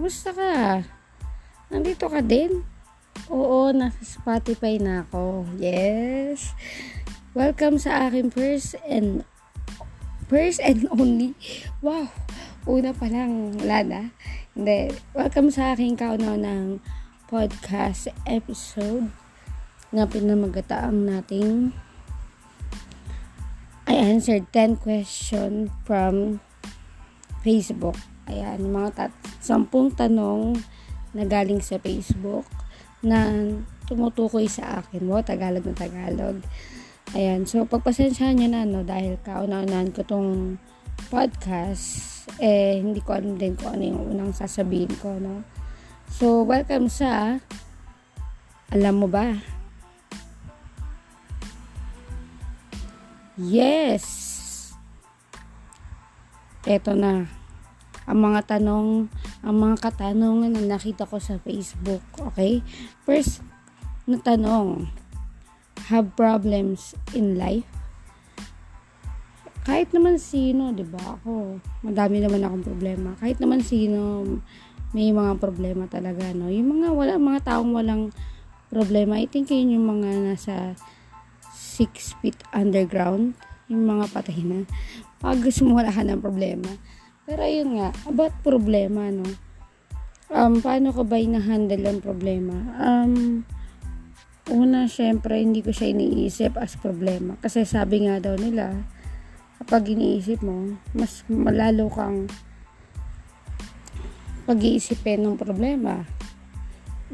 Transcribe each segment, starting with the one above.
Kamusta ka? Nandito ka din? Oo, nasa Spotify na ako. Yes. Welcome sa akin first and first and only. Wow. Una pa lang, wala na. Hindi. Welcome sa aking kaunaw ng podcast episode na pinamagataang nating I answered 10 questions from Facebook. Ayan, mga tat- sampung tanong na galing sa Facebook na tumutukoy sa akin. Wow, Tagalog na Tagalog. Ayan, so pagpasensyahan nyo na, no, dahil kauna-unahan ko tong podcast, eh, hindi ko alam din kung ano yung unang sasabihin ko, no. So, welcome sa, alam mo ba? Yes! Eto na ang mga tanong, ang mga katanungan na nakita ko sa Facebook. Okay? First na tanong, have problems in life? Kahit naman sino, 'di ba? Ako, madami naman akong problema. Kahit naman sino, may mga problema talaga, no? Yung mga wala mga taong walang problema, I think yun yung mga nasa 6 feet underground, yung mga patay na. Pag wala ka ng problema, pero ayun nga, about problema, no? Um, paano ko ba ina-handle ang problema? Um, una, syempre, hindi ko siya iniisip as problema. Kasi sabi nga daw nila, kapag iniisip mo, mas malalo kang pag-iisipin ng problema.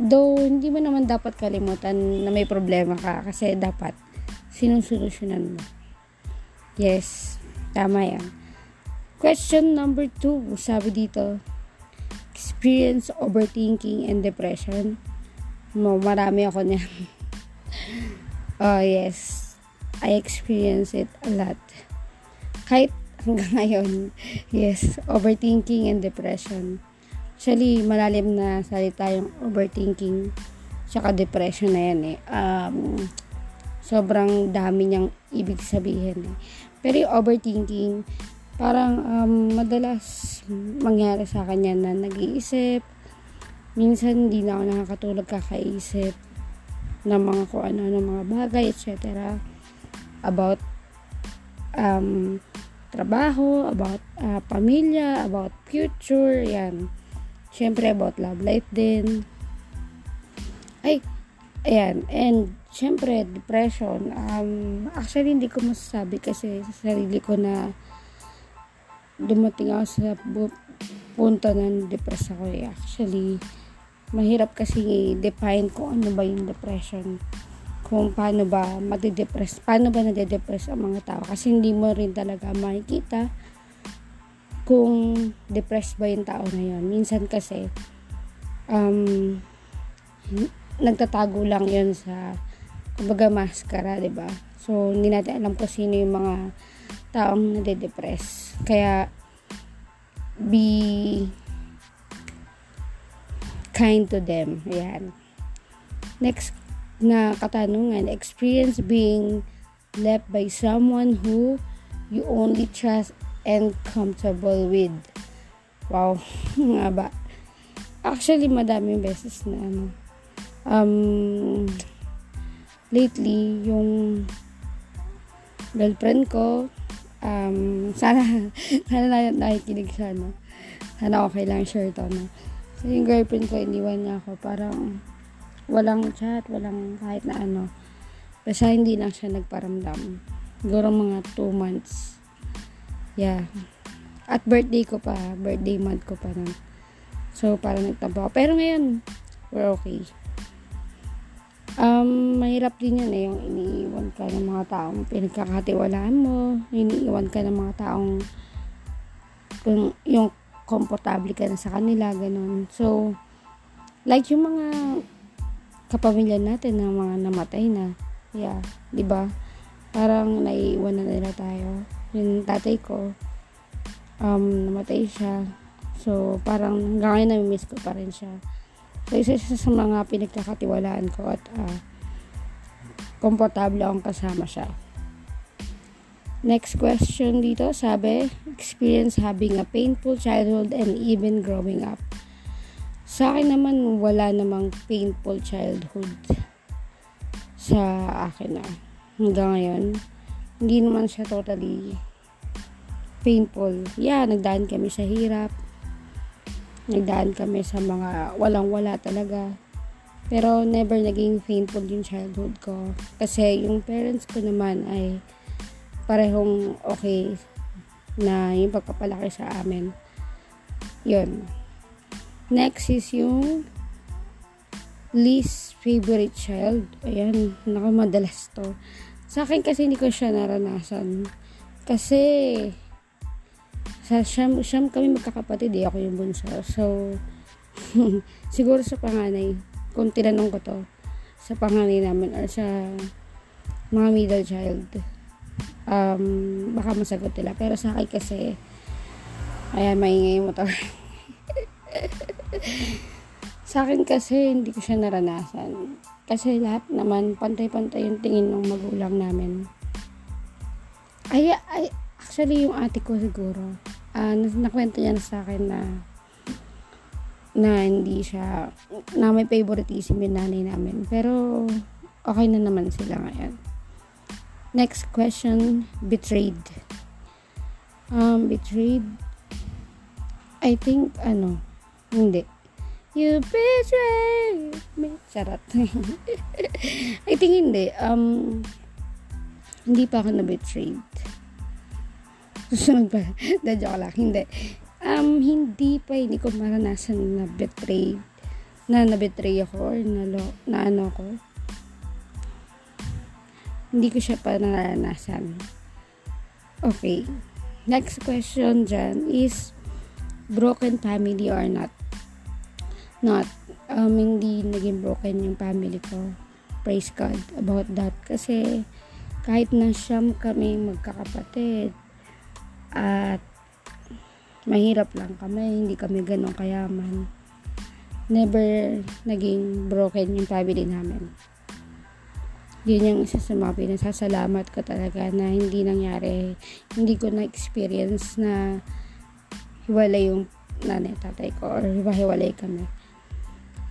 Though, hindi mo naman dapat kalimutan na may problema ka kasi dapat sinusolusyonan mo. Yes, tama yan. Question number two, sabi dito, experience overthinking and depression. Mo, marami ako niyan. oh, yes. I experience it a lot. Kahit hanggang ngayon, yes, overthinking and depression. Actually, malalim na salita yung overthinking tsaka depression na yan eh. Um, sobrang dami niyang ibig sabihin eh. Pero yung overthinking, parang um, madalas mangyari sa kanya na nag-iisip. Minsan hindi na ako nakakatulog kakaisip ng mga kung ano ng mga bagay etc about um, trabaho about uh, pamilya about future yan. Syempre about love life din. Ay ayan and syempre depression. Um, actually hindi ko masasabi kasi sa sarili ko na dumating ako sa punta na depress ako eh. Actually, mahirap kasi define kung ano ba yung depression. Kung paano ba matidepress, paano ba nade-depress ang mga tao. Kasi hindi mo rin talaga makikita kung depressed ba yung tao na yun. Minsan kasi, um, nagtatago lang yun sa, kumbaga, maskara, ba diba? So, hindi natin alam kung sino yung mga taong nade-depress. Kaya, be kind to them. Ayan. Next na katanungan, experience being left by someone who you only trust and comfortable with. Wow, nga ba? Actually, madaming beses na ano. Um, lately, yung girlfriend ko, um, sana, sana na nakikinig siya, no? Sana okay lang share to, no? So, yung girlfriend ko, iniwan niya ako, parang walang chat, walang kahit na ano. Basta hindi lang siya nagparamdam. Siguro mga 2 months. Yeah. At birthday ko pa, birthday month ko pa nun. So, parang nagtabo ako. Pero ngayon, we're okay. Um, mahirap din yan eh, yung iniiwan ka ng mga taong pinagkakatiwalaan mo, iniiwan ka ng mga taong yung, yung komportable ka na sa kanila, ganun. So, like yung mga kapamilya natin na mga namatay na, yeah, di ba? Parang naiiwan na nila tayo. Yung tatay ko, um, namatay siya. So, parang hanggang ngayon na-miss ko pa rin siya. So, isa siya sa mga pinagkakatiwalaan ko at uh, komportable akong kasama siya. Next question dito, sabi, experience having a painful childhood and even growing up. Sa akin naman, wala namang painful childhood sa akin na. Hanggang ngayon, hindi naman siya totally painful. Yeah, nagdaan kami sa hirap. Nagdaan kami sa mga walang-wala talaga. Pero never naging painful yung childhood ko. Kasi yung parents ko naman ay parehong okay na yung pagpapalaki sa amin. Yun. Next is yung least favorite child. Ayan, nakamadalas to. Sa akin kasi hindi ko siya naranasan. Kasi, sa siyam, siyam kami magkakapatid eh, ako yung bunso. So, siguro sa panganay, kung tinanong ko to, sa panganay namin or sa mga middle child, um, baka masagot nila. Pero sa akin kasi, ayan, maingay yung motor. Sa akin kasi, hindi ko siya naranasan. Kasi lahat naman, pantay-pantay yung tingin ng magulang namin. Ay, ay, actually, yung ate ko siguro, uh, nakwento niya na sa akin na na hindi siya, na may favoritism yung nanay namin. Pero, okay na naman sila ngayon. Next question, betrayed. Um, betrayed, I think, ano, hindi. You betray me. Charot. I think hindi. Um, hindi pa ako na-betrayed. Susunod pa. Da, joke lang. Hindi. Um, hindi pa. Hindi ko maranasan na betrayed. Na na-betray ako or na, lo, na ano ko. Hindi ko siya pa naranasan. Okay. Next question dyan is broken family or not not um, hindi naging broken yung family ko praise God about that kasi kahit na siyam kami magkakapatid at mahirap lang kami hindi kami ganong kayaman. Never naging broken yung family namin. Yun yung isa sa mga pinasasalamat ko talaga na hindi nangyari. Hindi ko na experience na hiwalay yung nanay tatay ko or hiwalay kami.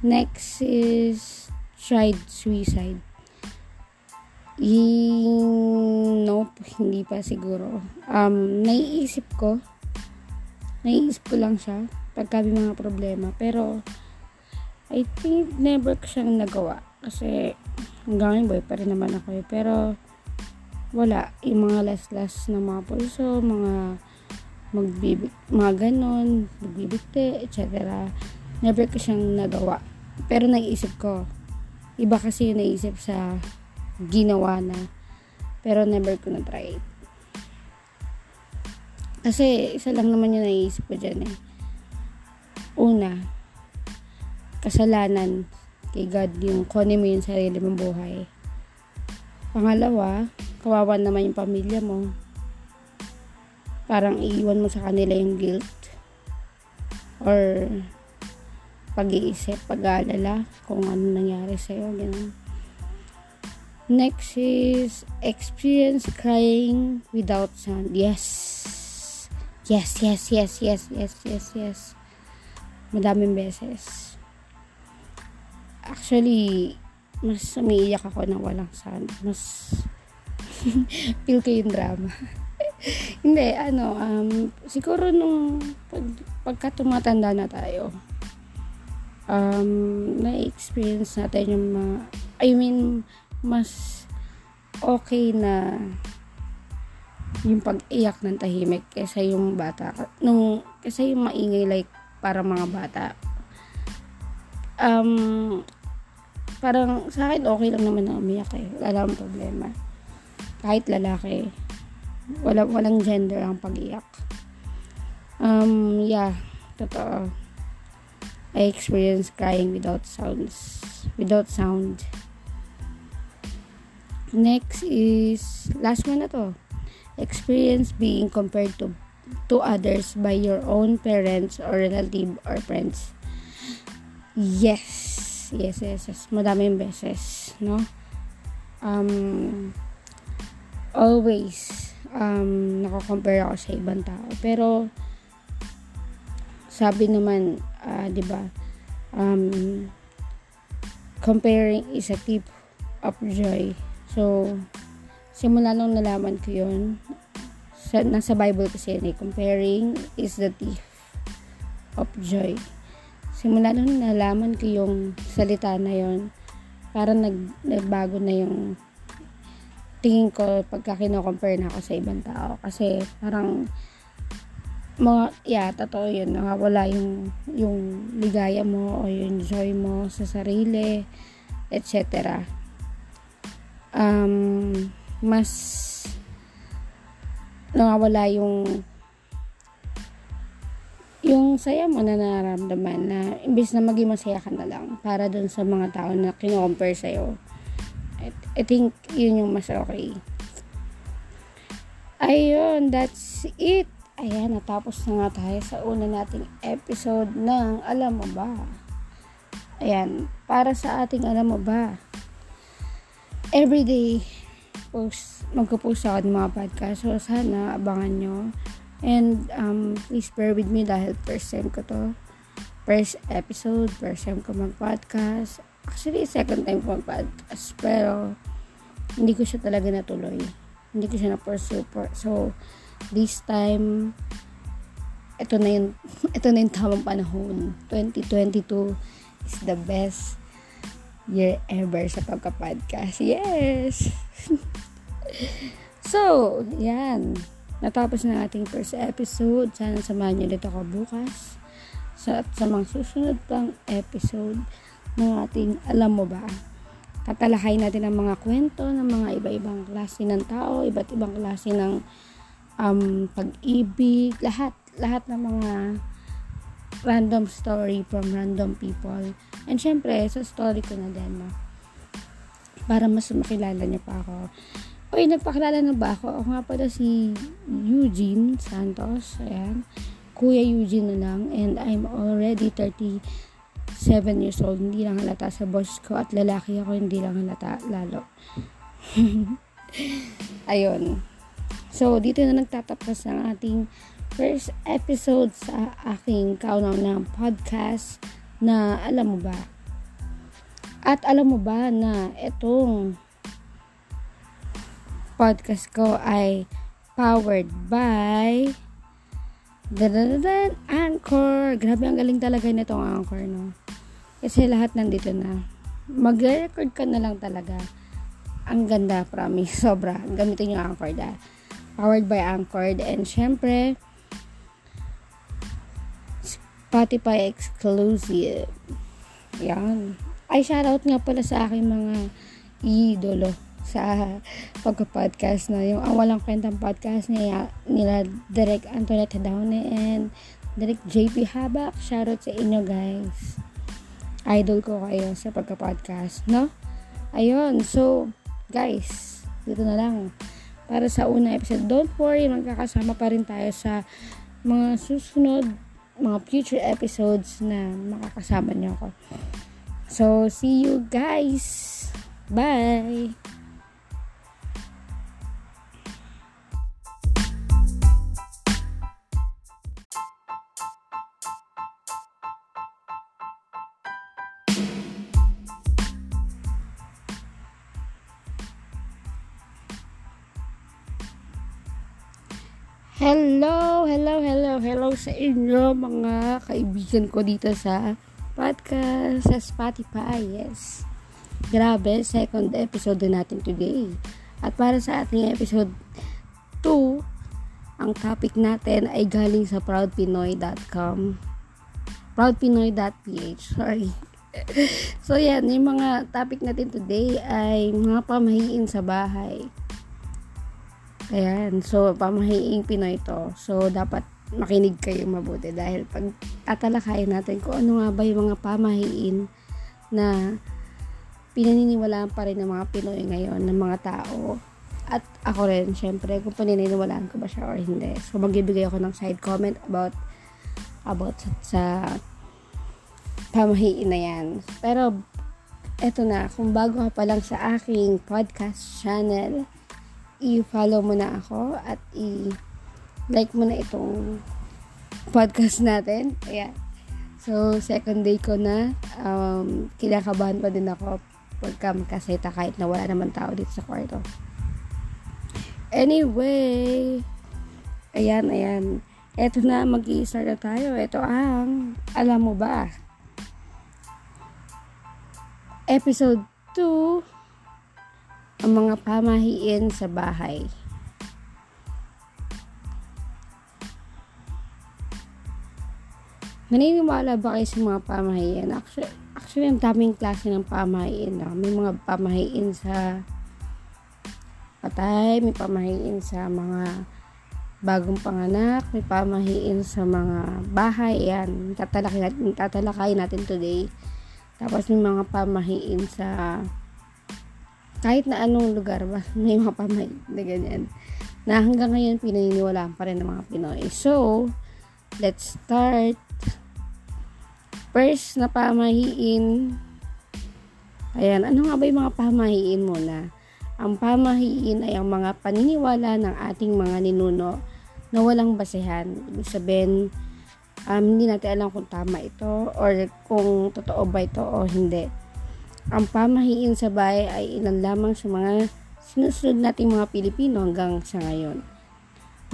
Next is tried suicide. Yung, nope, hindi pa siguro. Um, naiisip ko, naiisip ko lang siya pagka may mga problema. Pero, I think never ko siyang nagawa. Kasi, hanggang ngayon boy pa rin naman ako eh. Pero, wala. Yung mga last-last na mga pulso, mga magbibig, mga ganon, magbibigte, etc never ko siyang nagawa. Pero naisip ko, iba kasi yung naisip sa ginawa na. Pero never ko na-try. Kasi isa lang naman yung naisip ko dyan eh. Una, kasalanan kay God yung kunin mo yung sarili mong buhay. Pangalawa, kawawa naman yung pamilya mo. Parang iiwan mo sa kanila yung guilt. Or pag-iisip, pag-aalala kung ano nangyari sa'yo, ganun. Next is experience crying without sound. Yes. Yes, yes, yes, yes, yes, yes, yes. Madaming beses. Actually, mas umiiyak ako ng walang sound. Mas feel ko yung drama. Hindi, ano, um, siguro nung pag, pagka tumatanda na tayo, um, na-experience natin yung mga, I mean, mas okay na yung pag-iyak ng tahimik kaysa yung bata. Nung, kaysa yung maingay like para mga bata. Um, parang sa akin okay lang naman na umiyak eh. Wala lang problema. Kahit lalaki. Wala, walang gender ang pag-iyak. Um, yeah. Totoo. I experience crying without sounds without sound next is last one na to experience being compared to to others by your own parents or relative or friends yes yes yes, yes. madaming beses no um always um nako-compare ako sa ibang tao pero sabi naman, uh, 'di ba? um, comparing is a tip of joy. So, simula nung nalaman ko yun, sa, nasa Bible kasi yun eh, comparing is the thief of joy. Simula nung nalaman ko yung salita na yun, parang nag, nagbago na yung tingin ko pagka kino-compare na ako sa ibang tao. Kasi parang mga, yeah, totoo yun, nakawala yung, yung ligaya mo o yung joy mo sa sarili, etc. Um, mas nakawala yung yung saya mo na nararamdaman na imbes na maging masaya ka na lang para dun sa mga tao na kino-compare sa'yo. I, I think yun yung mas okay. Ayun, that's it Ayan, natapos na nga tayo sa una nating episode ng Alam Mo Ba? Ayan, para sa ating Alam Mo Ba? Everyday, post, magpo-post ako ng mga podcast. So, sana abangan nyo. And, um, please bear with me dahil first time ko to. First episode, first time ko mag-podcast. Actually, second time ko mag-podcast. Pero, hindi ko siya talaga natuloy. Hindi ko siya na-pursue. So, this time ito na yung ito na yung tamang panahon 2022 is the best year ever sa pagka-podcast. Yes! So yan. Natapos na ating first episode. Sana samahan niyo dito ako bukas. Sa, sa mga susunod pang episode ng ating alam mo ba tatalakay natin ang mga kwento ng mga iba-ibang klase ng tao iba't ibang klase ng um, pag-ibig, lahat, lahat ng mga random story from random people. And syempre, sa story ko na din, no? Para mas makilala niyo pa ako. Uy, nagpakilala na ba ako? Ako nga pala si Eugene Santos. Ayan. Kuya Eugene na lang. And I'm already 37 years old. Hindi lang halata sa boss ko. At lalaki ako, hindi lang halata lalo. Ayun. So, dito na nagtatapos ang ating first episode sa aking kaunaw ng podcast na alam mo ba? At alam mo ba na itong podcast ko ay powered by dadadadan, Anchor. Grabe, ang galing talaga nitong Anchor, no? Kasi lahat nandito na. Mag-record ka na lang talaga. Ang ganda, promise. Sobra. Gamitin yung Anchor dahil powered by Anchored and syempre Spotify exclusive. Yan. Ay shoutout nga pala sa aking mga idolo sa pagka-podcast na yung ang walang kwentang podcast niya, nila Direk Antoinette Daune and Direk JP Habak. Shoutout sa inyo guys. Idol ko kayo sa pagka-podcast no? Ayun so guys dito na lang. Para sa unang episode. Don't worry, magkakasama pa rin tayo sa mga susunod, mga future episodes na makakasama niyo ako. So, see you guys! Bye! Hello, hello, hello, hello sa inyo mga kaibigan ko dito sa podcast sa Spotify. Yes. Grabe, second episode na natin today. At para sa ating episode 2, ang topic natin ay galing sa proudpinoy.com proudpinoy.ph sorry so yan, yung mga topic natin today ay mga pamahiin sa bahay Ayan. So, pamahiing Pinoy to. So, dapat makinig kayo mabuti dahil pag tatalakayin natin kung ano nga ba yung mga pamahiin na pinaniniwalaan pa rin ng mga Pinoy ngayon, ng mga tao. At ako rin, syempre, kung paniniwalaan ko ba siya or hindi. So, magbibigay ako ng side comment about about sa, sa pamahiin na yan. Pero, eto na, kung bago ka pa lang sa aking podcast channel, i-follow mo na ako at i-like mo na itong podcast natin. Ayan. So, second day ko na, um, kinakabahan pa din ako pagka makaseta kahit na wala naman tao dito sa kwarto. Anyway, ayan, ayan. Eto na, mag start na tayo. Ito ang, alam mo ba? Episode 2, ang mga pamahiin sa bahay. Naniniwala ba kayo sa mga pamahiin? Actually, actually ang daming klase ng pamahiin. No? May mga pamahiin sa patay, may pamahiin sa mga bagong panganak, may pamahiin sa mga bahay. Yan, tatalakay natin, tatalakay natin today. Tapos may mga pamahiin sa kahit na anong lugar ba, may mga pamahiin na ganyan. Na hanggang ngayon pinaniniwalaan pa rin ng mga Pinoy. So, let's start First na pamahiin, ayan, ano nga ba yung mga pamahiin muna? Ang pamahiin ay ang mga paniniwala ng ating mga ninuno na walang basehan. Ibig sabihin, um, hindi natin alam kung tama ito or kung totoo ba ito o hindi. Ang pamahiin sa bahay ay ilan lamang sa mga sinusunod nating mga Pilipino hanggang sa ngayon.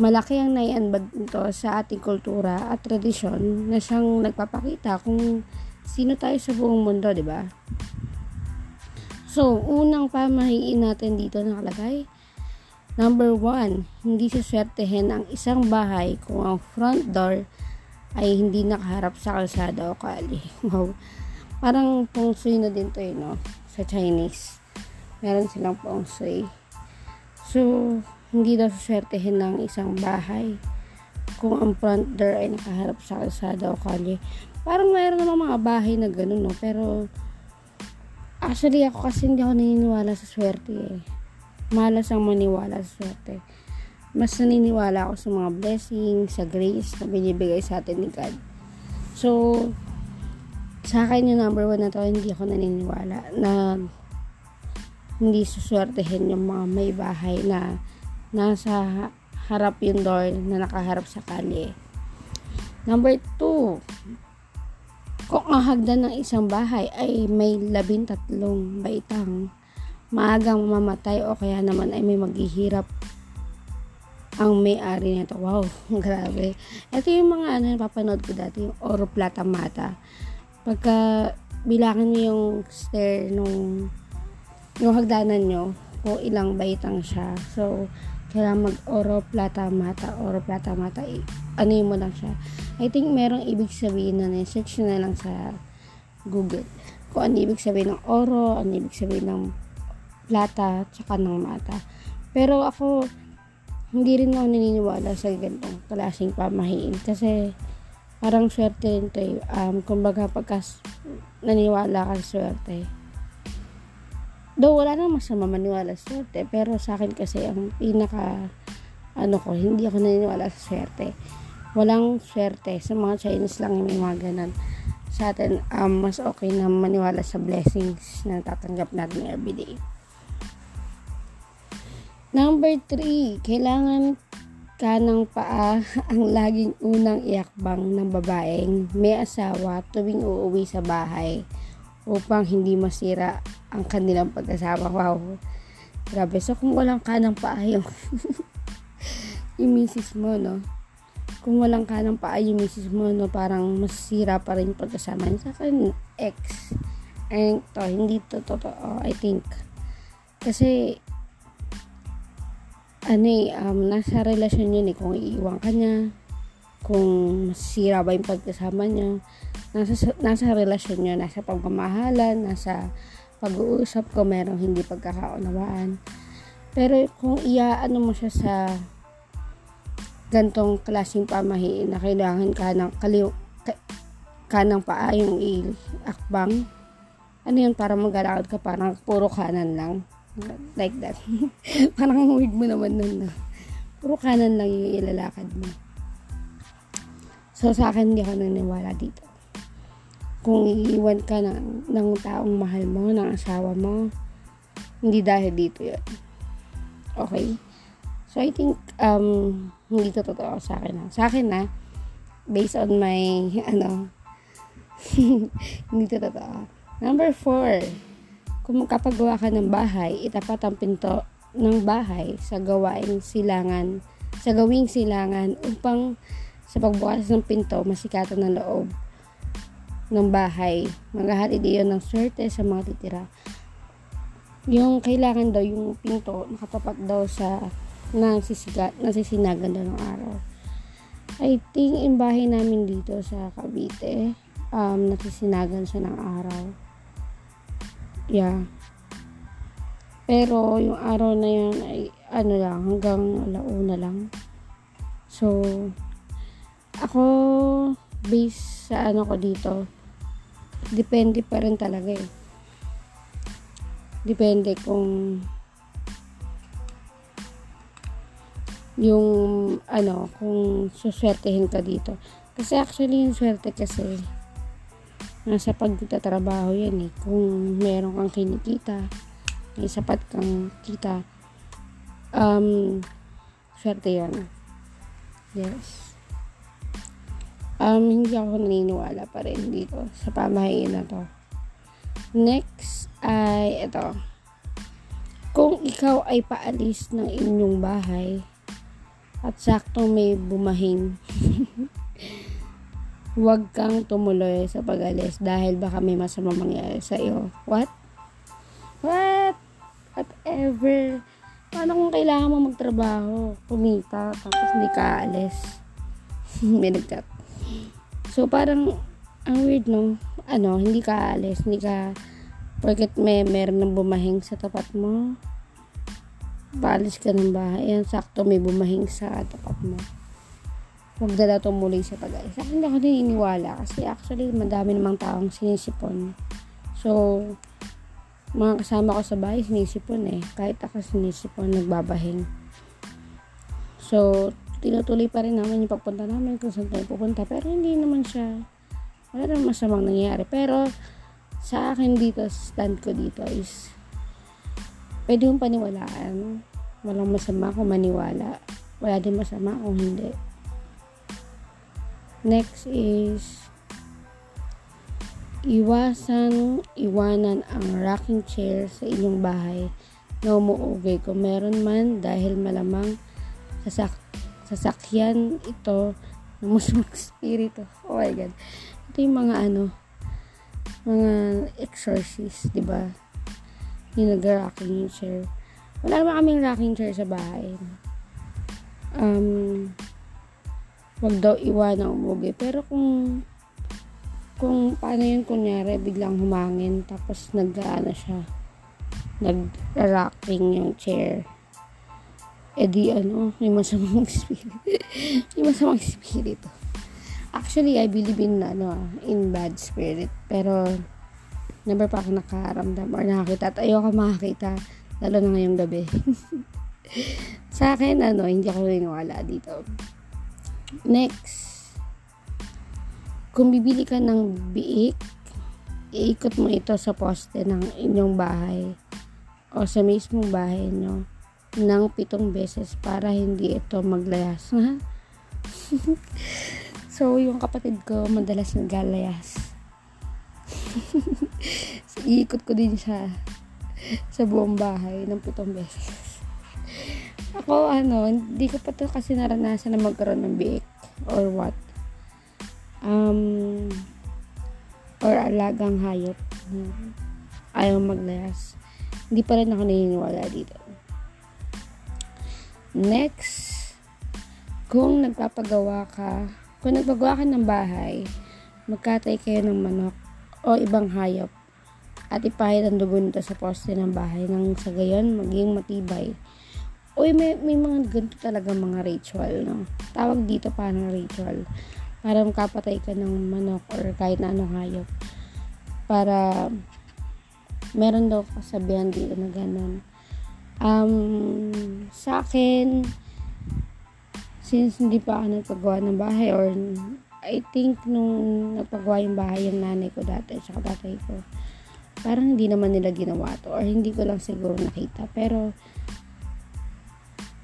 Malaki ang naianbag nito sa ating kultura at tradisyon na siyang nagpapakita kung sino tayo sa buong mundo, di ba? So, unang pamahiin natin dito nakalagay. Number one, hindi saswertehin ang isang bahay kung ang front door ay hindi nakaharap sa kalsada o kali. Wow. Parang feng shui na din to eh, no? Sa Chinese. Meron silang feng shui. So, hindi daw saswertehin ng isang bahay kung ang front door ay nakaharap sa kalsada o kalye. Parang mayroon naman mga bahay na ganun, no? Pero, actually, ako kasi hindi ako naniniwala sa swerte, eh. Malas ang maniwala sa swerte. Mas naniniwala ako sa mga blessings, sa grace na binibigay sa atin ni God. So, sa akin yung number one na to, hindi ako naniniwala na hindi suswertehin yung mga may bahay na nasa harap yung door na nakaharap sa kalye. Number two, kung ang hagdan ng isang bahay ay may labintatlong baitang, maagang mamamatay o kaya naman ay may maghihirap ang may-ari nito. Wow, grabe. Ito yung mga ano napapanood ko dati, yung Oro Plata Mata. Pagka bilangin mo yung stair nung yung hagdanan nyo, kung ilang baitang siya. So, kailangan mag oro plata mata oro plata mata ano mo lang siya. I think merong ibig sabihin na search na lang sa google kung ano ibig sabihin ng oro ano ibig sabihin ng plata tsaka ng mata. Pero ako hindi rin ako naniniwala sa ganitong klaseng pamahiin kasi parang swerte rin to eh. um, kumbaga pagka naniwala ka swerte Though wala nang masama maniwala sa swerte, pero sa akin kasi ang pinaka ano ko, hindi ako naniniwala sa swerte. Walang swerte. Sa mga Chinese lang may mga ganun. Sa atin, um, mas okay na maniwala sa blessings na tatanggap natin everyday. Number 3, kailangan kanang paa ang laging unang iakbang ng babaeng may asawa tuwing uuwi sa bahay upang hindi masira ang kanilang pag-asama. Wow. Grabe. So, kung walang kanang paa yung, yung misis mo, no? Kung walang kanang paa yung misis mo, no? Parang masira pa rin pag-asama. Sa akin, ex. And to, hindi to totoo, I think. Kasi, ano eh, um, nasa relasyon yun eh, kung iiwan ka niya, kung masira ba yung pagkasama niya, nasa, nasa relasyon niya, nasa pagmamahalan, nasa pag-uusap ko, merong hindi pagkakaunawaan. Pero kung iaano mo siya sa gantong klaseng pamahiin na kailangan ka ng kaliw, ka, kanang paa yung i-akbang, ano yun, para maglalakad ka, parang puro kanan lang. Like that. parang weird mo naman nun na. Puro kanan lang yung ilalakad mo. So, sa akin, hindi ako naniniwala dito kung iiwan ka ng, ng taong mahal mo, ng asawa mo, hindi dahil dito yun. Okay? So, I think, um, hindi to totoo sa akin. Ha? Sa akin na, based on my, ano, Hindi to totoo. Number four, kung kapagawa ka ng bahay, itapat ang pinto ng bahay sa gawaing silangan, sa gawing silangan upang sa pagbukas ng pinto, masikatan ng loob ng bahay. Maghahatid iyon ng swerte sa mga titira. Yung kailangan daw, yung pinto, nakatapat daw sa nasisigat, nasisinagan daw ng araw. I think, in bahay namin dito sa Cavite, um, nasisinagan siya ng araw. Yeah. Pero, yung araw na yun ay, ano lang, hanggang alauna lang. So, ako, based sa ano ko dito, depende pa rin talaga eh. Depende kung yung ano, kung suswertehin ka dito. Kasi actually yung swerte kasi nasa pagtatrabaho yan eh. Kung meron kang kinikita, may sapat kang kita, um, swerte yan. Yes um, hindi ako naniniwala pa rin dito sa pamahain na to. Next ay ito. Kung ikaw ay paalis ng inyong bahay at sakto may bumahing, huwag kang tumuloy sa pag-alis dahil baka may masama mangyari sa iyo. What? What? Whatever. Paano kung kailangan mo magtrabaho, kumita, tapos hindi ka alis? may. So, parang, ang weird, no? Ano, hindi ka alis, hindi ka, porket may meron ng bumahing sa tapat mo, paalis ka ng bahay, yan, sakto may bumahing sa tapat mo. Huwag dala tumuloy sa pag-alis. Sa akin, hindi ako naniniwala kasi actually, madami namang taong sinisipon. So, mga kasama ko sa bahay, sinisipon eh. Kahit ako sinisipon, nagbabahing. So, tinutuloy pa rin namin yung pagpunta namin kung saan tayo pupunta. Pero hindi naman siya, wala naman masamang nangyayari. Pero, sa akin dito, stand ko dito is, pwede yung paniwalaan. Walang masama kung maniwala. Wala din masama kung hindi. Next is, iwasan, iwanan ang rocking chair sa inyong bahay na umuugay kung meron man dahil malamang sasak sasakyan ito ng musmang spirito. Oh my God. Ito yung mga ano, mga exorcist, di ba? Yung nag-rocking chair. Wala naman kaming rocking chair sa bahay. Um, wag daw iwan ang umugi. Pero kung kung paano yun, kunyari, biglang humangin, tapos nag-ano siya, nag-rocking yung chair eh di ano, may masamang spirit. may masamang spirit. Actually, I believe in, ano, in bad spirit. Pero, never pa ako nakaramdam or nakakita. At ayoko makakita, lalo na ngayong gabi. Sa akin, ano, hindi ako naniniwala dito. Next, kung bibili ka ng biik, iikot mo ito sa poste ng inyong bahay o sa mismong bahay nyo ng pitong beses para hindi ito maglayas. so, yung kapatid ko madalas naglalayas. so, iikot ko din siya sa buong bahay ng pitong beses. Ako, ano, hindi ko pa to kasi naranasan na magkaroon ng biik or what. Um, or alagang hayop. Ayaw maglayas. Hindi pa rin ako naniniwala dito. Next, kung nagpapagawa ka, kung nagpagawa ka ng bahay, magkatay kayo ng manok o ibang hayop at ipahid ang dugo nito sa poste ng bahay nang sa gayon maging matibay. Uy, may, may mga ganito talaga mga ritual, no? Tawag dito parang ritual. Para makapatay ka ng manok or kahit na anong hayop. Para meron daw kasabihan dito na ganun Um, sa akin, since hindi pa ako nagpagawa ng bahay or I think nung nagpagawa yung bahay yung nanay ko dati at tatay ko, parang hindi naman nila ginawa to or hindi ko lang siguro nakita. Pero,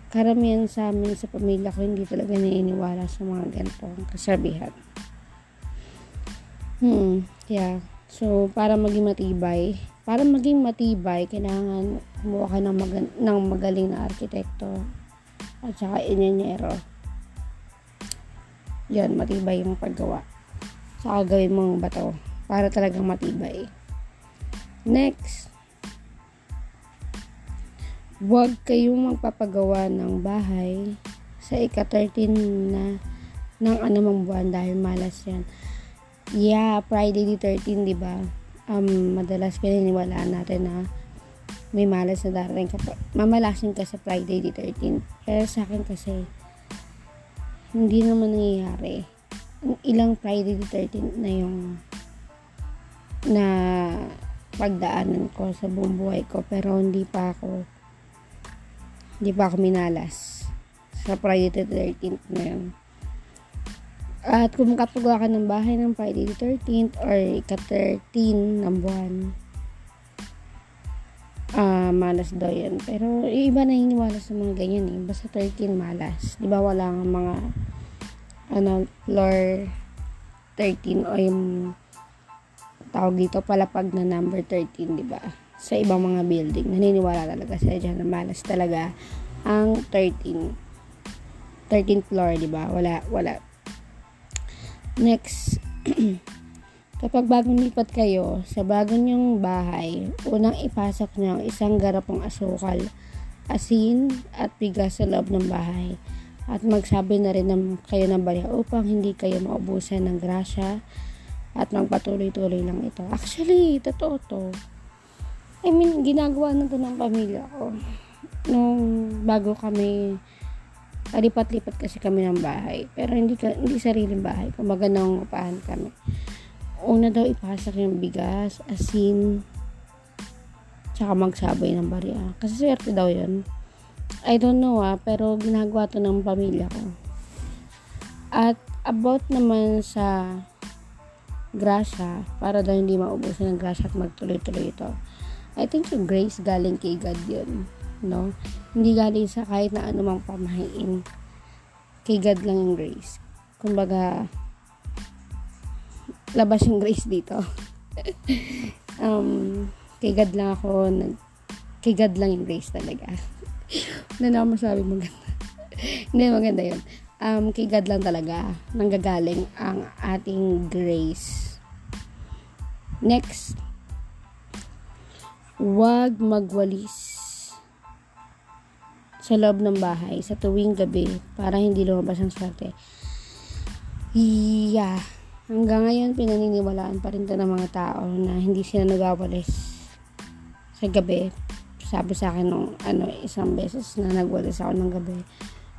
karamihan sa amin sa pamilya ko hindi talaga naniniwala sa mga ganitong kasabihan. Hmm, yeah. So, para maging matibay, para maging matibay, kailangan kumuha ka ng, mag- ng magaling na arkitekto at saka inyenyero. Yan, matibay yung paggawa. Saka gawin mong bato para talagang matibay. Next, huwag kayong magpapagawa ng bahay sa ika-13 na ng anumang buwan dahil malas yan. Yeah, Friday the 13, di ba? Um, madalas pininiwalaan natin na may malas na darating ka. Mamalasin ka sa Friday the 13. Pero sa akin kasi, hindi naman nangyayari. Ilang Friday the 13 na yung na pagdaanan ko sa buong buhay ko pero hindi pa ako hindi pa ako minalas sa Friday the 13th na yun. At kung makapagawa ka ng bahay ng Friday the 13th or ika-13 ng buwan, ah, uh, malas daw yan. Pero iba na hiniwala sa mga ganyan eh. Basta 13 malas. Di ba wala nga mga ano, floor 13 o yung tawag dito palapag na number 13, di ba? Sa ibang mga building. Naniniwala talaga sila dyan na malas talaga ang 13. 13th floor, di ba? Wala, wala Next, kapag bagong lipat kayo sa bagong niyong bahay, unang ipasok niyo ang isang garapong asukal, asin at bigas sa loob ng bahay. At magsabi na rin ng kayo ng barya upang hindi kayo maubusan ng grasya at magpatuloy-tuloy lang ito. Actually, totoo to. I mean, ginagawa na to ng pamilya ko. Nung bago kami Lipat-lipat kasi kami ng bahay. Pero hindi, hindi sariling bahay. Kumbaga nangungupahan kami. Una daw ipasok yung bigas, asin, tsaka magsabay ng barya. Kasi swerte daw yun. I don't know ah, pero ginagawa to ng pamilya ko. At about naman sa grasya, para daw hindi maubusan ng grasya at magtuloy-tuloy ito. I think yung grace galing kay God yun no? Hindi galing sa kahit na anumang pamahiin. Kay God lang yung grace. Kumbaga, labas yung grace dito. um, kay God lang ako, nag, kay God lang yung grace talaga. Ano na ako masabi maganda. Hindi, maganda yun. Um, kay God lang talaga nanggagaling ang ating grace. Next, huwag magwalis sa loob ng bahay sa tuwing gabi para hindi lumabas ang swerte. Yeah. Hanggang ngayon, pinaniniwalaan pa rin to ng mga tao na hindi sila nagawalis sa gabi. Sabi sa akin nung ano, isang beses na nagwalis ako ng gabi,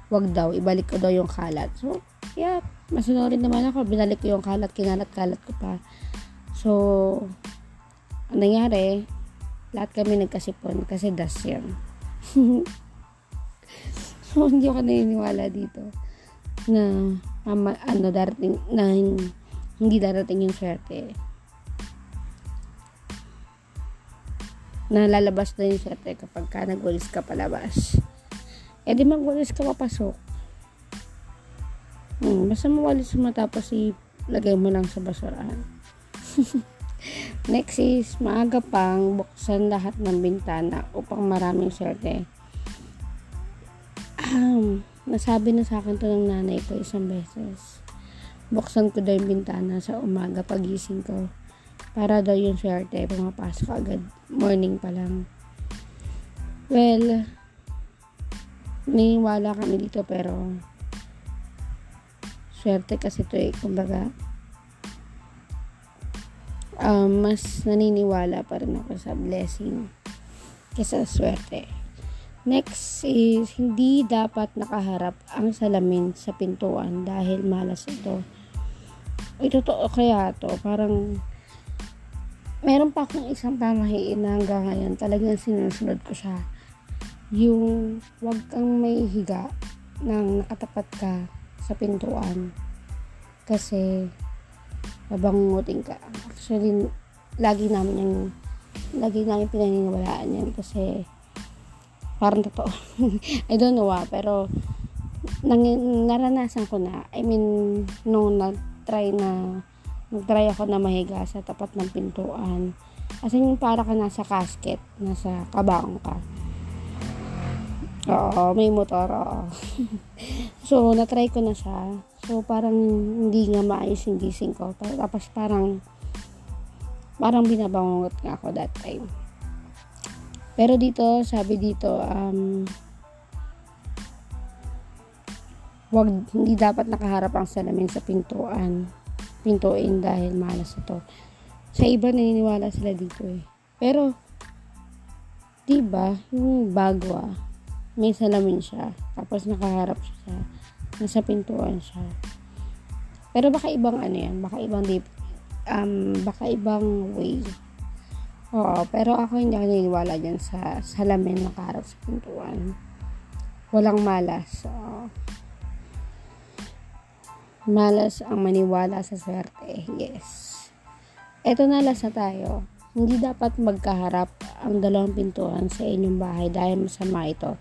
wag daw, ibalik ko daw yung kalat. So, yeah, masunurin naman ako. Binalik ko yung kalat, kinalat-kalat ko pa. So, ang nangyari, lahat kami nagkasipon kasi dust yan. So, hindi ako naniniwala dito na ama, ano, darating, na hindi darating yung swerte. Na lalabas na yung swerte kapag ka nagwalis ka palabas. Eh, di magwalis ka papasok. Hmm, basta mawalis mo tapos ilagay mo lang sa basurahan. Next is, maaga pang buksan lahat ng bintana upang maraming swerte um, nasabi na sa akin to ng nanay ko isang beses. Buksan ko daw yung bintana sa umaga pagising ko. Para daw yung swerte pumapasok agad. Morning pa lang. Well, niniwala kami dito pero swerte kasi to eh. Kumbaga, um, mas naniniwala pa rin ako sa blessing kesa swerte. Next is, hindi dapat nakaharap ang salamin sa pintuan dahil malas ito. Ay, totoo kaya to. Parang, meron pa akong isang pamahiin na hanggang ngayon talagang sinusunod ko siya. Yung, wag kang may higa nang nakatapat ka sa pintuan. Kasi, babangutin ka. Actually, lagi namin yung, lagi namin pinaniniwalaan yan kasi, Parang totoo. I don't know ah, pero nang, naranasan ko na. I mean, nung na-try na nagtry ako na mahiga sa tapat ng pintuan. As in, para ka nasa casket, nasa kabaong ka. Oo, may motor, oo. so, natry ko na siya. So, parang hindi nga maayos yung gising ko. Tapos parang, parang binabangungot nga ako that time. Pero dito, sabi dito, um, wag, hindi dapat nakaharap ang salamin sa pintuan. Pintuin dahil malas ito. Sa iba, naniniwala sila dito eh. Pero, diba, yung bago ah, may salamin siya. Tapos nakaharap siya sa, nasa pintuan siya. Pero baka ibang ano yan, baka ibang deep, um, baka ibang way. Oo, pero ako hindi ako naniniwala dyan sa salamin nakaharap sa pintuan. Walang malas. So, malas ang maniwala sa swerte. Yes. Ito na last na tayo. Hindi dapat magkaharap ang dalawang pintuan sa inyong bahay dahil masama ito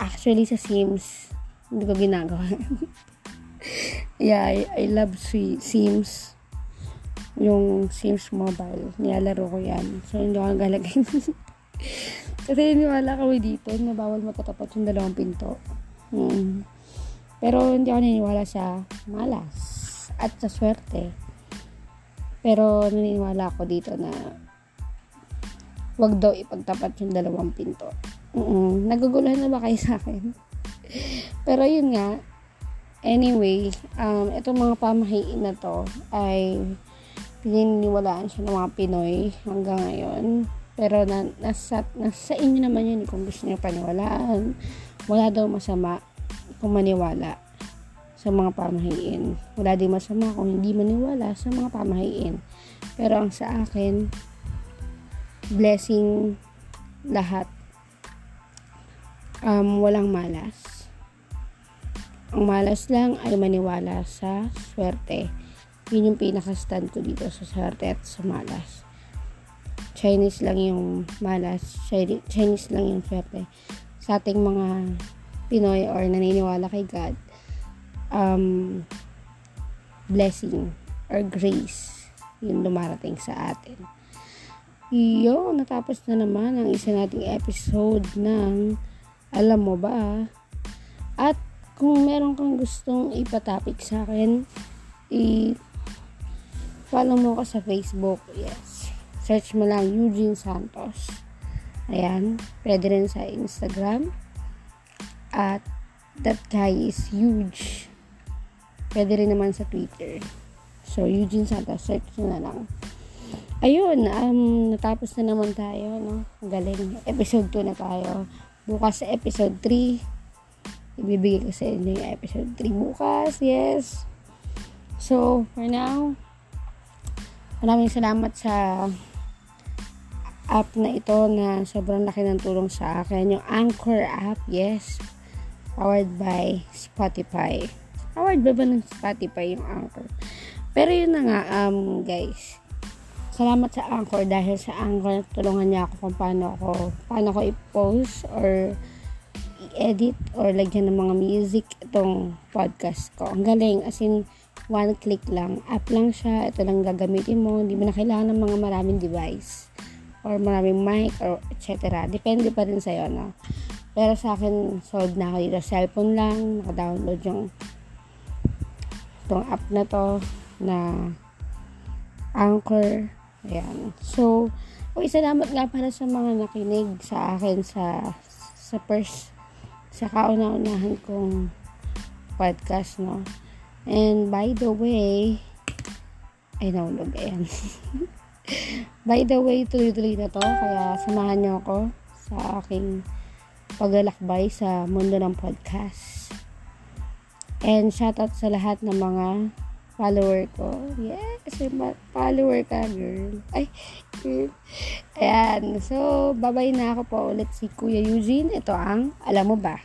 actually sa Sims, hindi ko ginagawa. yeah, I, I love Sims. Yung Sims Mobile. Nilalaro ko yan. So, hindi ako nagalagay. Kasi niniwala kami dito na bawal magkatapat yung dalawang pinto. Hmm. Pero hindi ako naniniwala sa malas at sa swerte. Pero naniniwala ako dito na wag daw ipagtapat yung dalawang pinto. Mm Naguguluhan na ba kayo sa akin? Pero yun nga, anyway, um, itong mga pamahiin na to ay pininiwalaan siya ng mga Pinoy hanggang ngayon. Pero na, nasa, nasa inyo naman yun kung gusto niyo paniwalaan. Wala daw masama kung maniwala sa mga pamahiin. Wala din masama kung hindi maniwala sa mga pamahiin. Pero ang sa akin, blessing lahat um, walang malas. Ang malas lang ay maniwala sa swerte. Yun yung pinaka-stand ko dito sa swerte at sa malas. Chinese lang yung malas. Chinese lang yung swerte. Sa ating mga Pinoy or naniniwala kay God, um, blessing or grace yung dumarating sa atin. Yo, natapos na naman ang isa nating episode ng alam mo ba? At kung meron kang gustong ipatapik sa akin, i follow mo ko sa Facebook. Yes. Search mo lang Eugene Santos. Ayan. Pwede rin sa Instagram. At that guy is huge. Pwede rin naman sa Twitter. So, Eugene Santos. Search na lang. Ayun, um, natapos na naman tayo, no? Galing. Episode 2 na tayo. Bukas sa episode 3 ibibigay ko sa inyo yung episode 3 bukas yes. So for now maraming salamat sa app na ito na sobrang laki ng tulong sa akin. Yung Anchor app yes. Powered by Spotify. Powered ba ba ng Spotify yung Anchor? Pero yun na nga um guys salamat sa Anchor dahil sa Anchor tulungan niya ako kung paano ako paano ko i-post or i-edit or lagyan ng mga music itong podcast ko. Ang galing as in one click lang. App lang siya. Ito lang gagamitin mo. Hindi mo na kailangan ng mga maraming device or maraming mic or etc. Depende pa rin sa'yo, no? Pero sa akin, solved na ako dito. Cellphone lang. Naka-download yung itong app na to na Anchor Ayan. So, okay, salamat nga para sa mga nakinig sa akin sa sa first sa kauna-unahan kong podcast, no? And by the way, ay nahulog, ayan. by the way, tuloy-tuloy na to, kaya samahan niyo ako sa aking paglalakbay sa mundo ng podcast. And shoutout sa lahat ng mga follower ko. Yes, follower ka, girl. Ay, girl. Ayan. So, babay na ako po ulit si Kuya Eugene. Ito ang, alam mo ba?